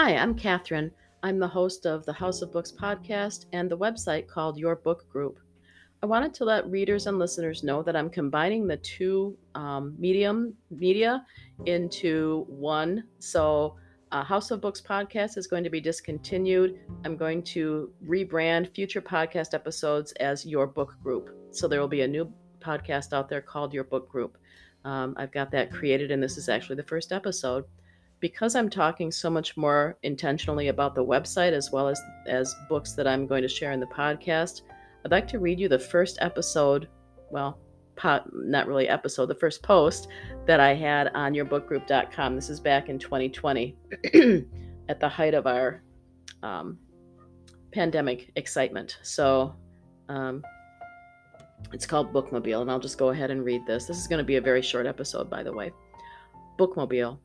Hi, I'm Catherine. I'm the host of the House of Books podcast and the website called Your Book Group. I wanted to let readers and listeners know that I'm combining the two um, medium media into one. So, uh, House of Books podcast is going to be discontinued. I'm going to rebrand future podcast episodes as Your Book Group. So there will be a new podcast out there called Your Book Group. Um, I've got that created, and this is actually the first episode because I'm talking so much more intentionally about the website as well as as books that I'm going to share in the podcast, I'd like to read you the first episode, well, pot, not really episode, the first post that I had on yourbookgroup.com. This is back in 2020 at the height of our um, pandemic excitement. So um, it's called Bookmobile, and I'll just go ahead and read this. This is going to be a very short episode, by the way. Bookmobile.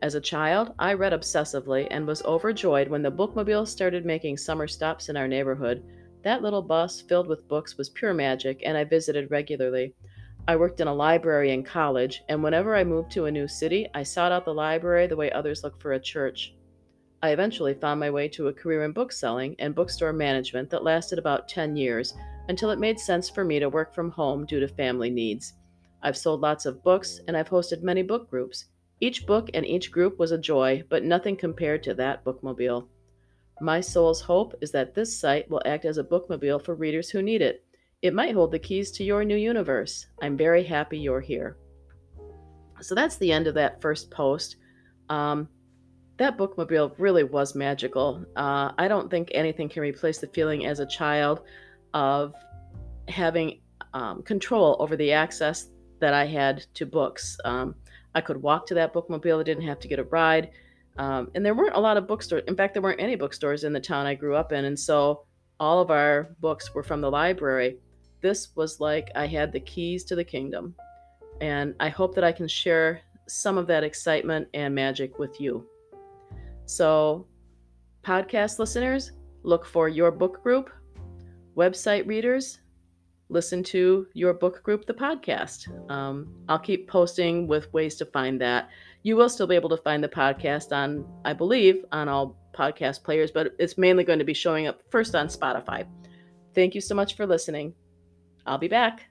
As a child, I read obsessively and was overjoyed when the bookmobile started making summer stops in our neighborhood. That little bus filled with books was pure magic, and I visited regularly. I worked in a library in college, and whenever I moved to a new city, I sought out the library the way others look for a church. I eventually found my way to a career in bookselling and bookstore management that lasted about 10 years until it made sense for me to work from home due to family needs. I've sold lots of books, and I've hosted many book groups. Each book and each group was a joy, but nothing compared to that bookmobile. My soul's hope is that this site will act as a bookmobile for readers who need it. It might hold the keys to your new universe. I'm very happy you're here. So that's the end of that first post. Um, that bookmobile really was magical. Uh, I don't think anything can replace the feeling as a child of having um, control over the access that I had to books. Um, I could walk to that bookmobile. I didn't have to get a ride. Um, and there weren't a lot of bookstores. In fact, there weren't any bookstores in the town I grew up in. And so all of our books were from the library. This was like I had the keys to the kingdom. And I hope that I can share some of that excitement and magic with you. So, podcast listeners, look for your book group. Website readers, listen to your book group, the podcast. Um, I'll keep posting with ways to find that. You will still be able to find the podcast on, I believe, on all podcast players, but it's mainly going to be showing up first on Spotify. Thank you so much for listening. I'll be back.